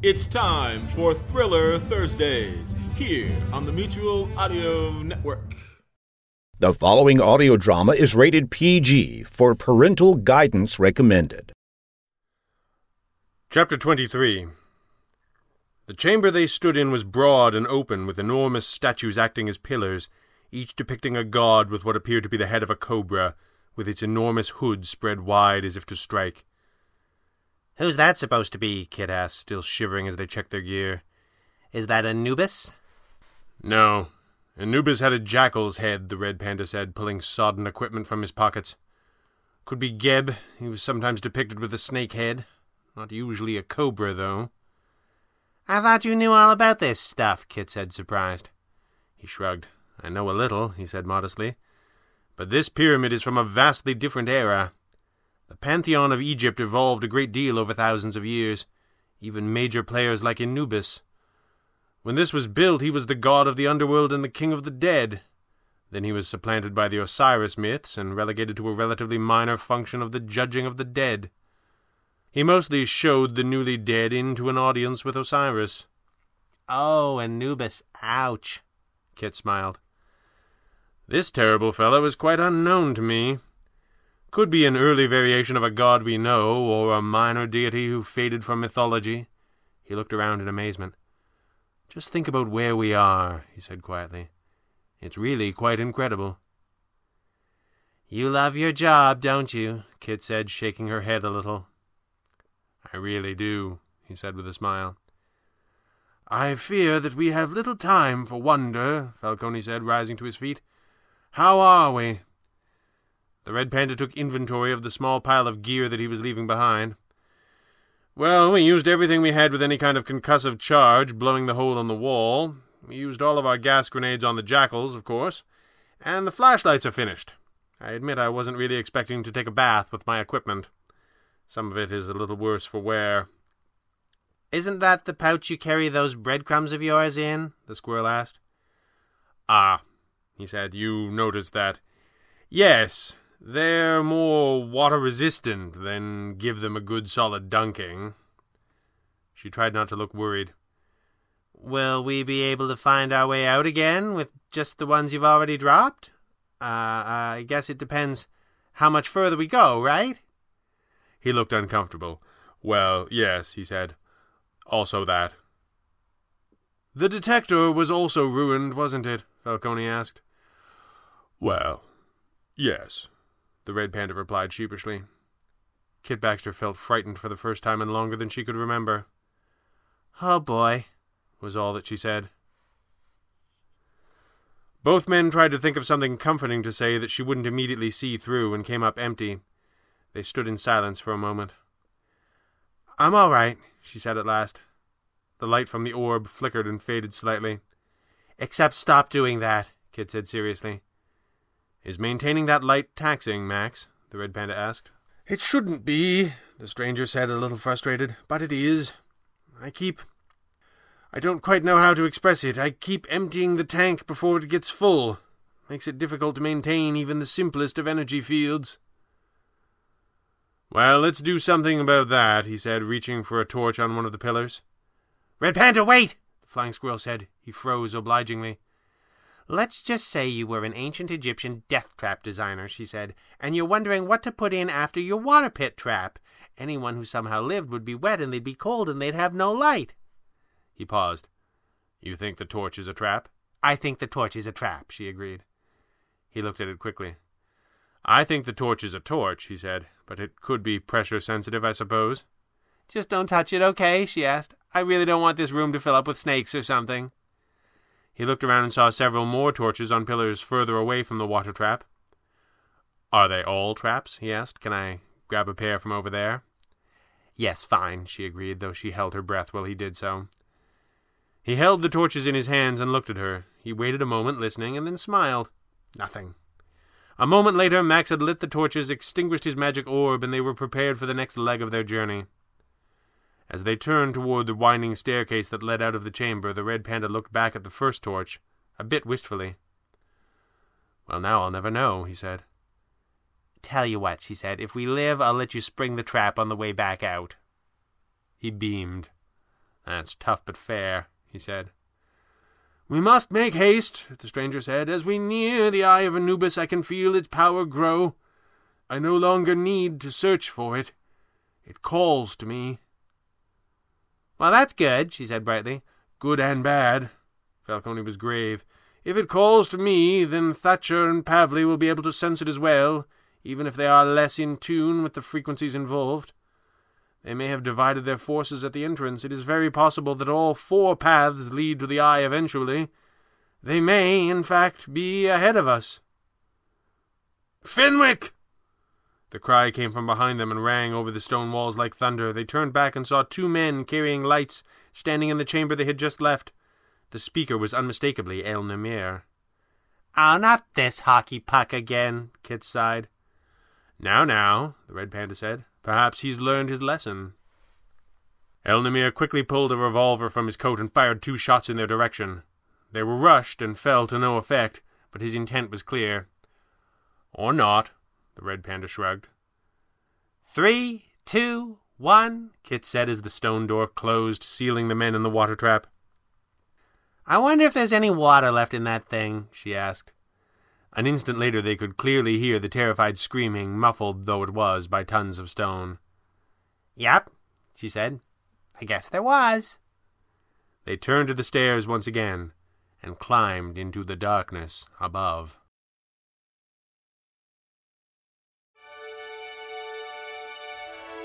It's time for Thriller Thursdays here on the Mutual Audio Network. The following audio drama is rated PG for parental guidance recommended. Chapter 23 The chamber they stood in was broad and open, with enormous statues acting as pillars, each depicting a god with what appeared to be the head of a cobra, with its enormous hood spread wide as if to strike. Who's that supposed to be? Kit asked, still shivering as they checked their gear. Is that Anubis? No. Anubis had a jackal's head, the red panda said, pulling sodden equipment from his pockets. Could be Geb. He was sometimes depicted with a snake head. Not usually a cobra, though. I thought you knew all about this stuff, Kit said, surprised. He shrugged. I know a little, he said modestly. But this pyramid is from a vastly different era. The pantheon of Egypt evolved a great deal over thousands of years, even major players like Anubis. When this was built, he was the god of the underworld and the king of the dead. Then he was supplanted by the Osiris myths and relegated to a relatively minor function of the judging of the dead. He mostly showed the newly dead into an audience with Osiris. Oh, Anubis, ouch, Kit smiled. This terrible fellow is quite unknown to me. Could be an early variation of a god we know, or a minor deity who faded from mythology. He looked around in amazement. Just think about where we are, he said quietly. It's really quite incredible. You love your job, don't you? Kit said, shaking her head a little. I really do, he said with a smile. I fear that we have little time for wonder, Falcone said, rising to his feet. How are we? The red panda took inventory of the small pile of gear that he was leaving behind. Well, we used everything we had with any kind of concussive charge, blowing the hole in the wall. We used all of our gas grenades on the jackals, of course. And the flashlights are finished. I admit I wasn't really expecting to take a bath with my equipment. Some of it is a little worse for wear. Isn't that the pouch you carry those breadcrumbs of yours in? the squirrel asked. Ah, he said, you noticed that. Yes, they're more water resistant than give them a good solid dunking. She tried not to look worried. Will we be able to find our way out again with just the ones you've already dropped? Uh, I guess it depends how much further we go, right? He looked uncomfortable. Well, yes, he said. Also that. The detector was also ruined, wasn't it? Falcone asked. Well, yes, the red panda replied sheepishly. Kit Baxter felt frightened for the first time in longer than she could remember. Oh boy, was all that she said. Both men tried to think of something comforting to say that she wouldn't immediately see through and came up empty. They stood in silence for a moment. I'm all right, she said at last. The light from the orb flickered and faded slightly. Except stop doing that, Kit said seriously. Is maintaining that light taxing, Max? the red panda asked. It shouldn't be, the stranger said, a little frustrated, but it is. I keep. I don't quite know how to express it. I keep emptying the tank before it gets full. Makes it difficult to maintain even the simplest of energy fields. Well, let's do something about that, he said, reaching for a torch on one of the pillars. Red Panda, wait! the flying squirrel said. He froze obligingly. Let's just say you were an ancient Egyptian death trap designer, she said, and you're wondering what to put in after your water pit trap. Anyone who somehow lived would be wet and they'd be cold and they'd have no light. He paused. You think the torch is a trap? I think the torch is a trap, she agreed. He looked at it quickly. I think the torch is a torch, he said, but it could be pressure sensitive, I suppose. Just don't touch it, okay? she asked. I really don't want this room to fill up with snakes or something. He looked around and saw several more torches on pillars further away from the water trap. Are they all traps? he asked. Can I grab a pair from over there? Yes, fine, she agreed, though she held her breath while he did so. He held the torches in his hands and looked at her. He waited a moment, listening, and then smiled. Nothing. A moment later, Max had lit the torches, extinguished his magic orb, and they were prepared for the next leg of their journey. As they turned toward the winding staircase that led out of the chamber, the red panda looked back at the first torch, a bit wistfully. Well, now I'll never know, he said. Tell you what, she said, if we live, I'll let you spring the trap on the way back out. He beamed. That's tough but fair, he said. We must make haste, the stranger said. As we near the eye of Anubis, I can feel its power grow. I no longer need to search for it. It calls to me. Well, that's good, she said brightly. Good and bad. Falcone was grave. If it calls to me, then Thatcher and Pavley will be able to sense it as well, even if they are less in tune with the frequencies involved. They may have divided their forces at the entrance. It is very possible that all four paths lead to the eye eventually. They may, in fact, be ahead of us. Fenwick! The cry came from behind them and rang over the stone walls like thunder. They turned back and saw two men carrying lights standing in the chamber they had just left. The speaker was unmistakably El Nemir. Oh, not this hockey puck again, Kit sighed. Now, now, the red panda said. Perhaps he's learned his lesson. El Nemir quickly pulled a revolver from his coat and fired two shots in their direction. They were rushed and fell to no effect, but his intent was clear. Or not, the red panda shrugged. Three, two, one, Kit said as the stone door closed, sealing the men in the water trap. I wonder if there's any water left in that thing, she asked. An instant later they could clearly hear the terrified screaming, muffled though it was by tons of stone. Yep, she said. I guess there was. They turned to the stairs once again and climbed into the darkness above.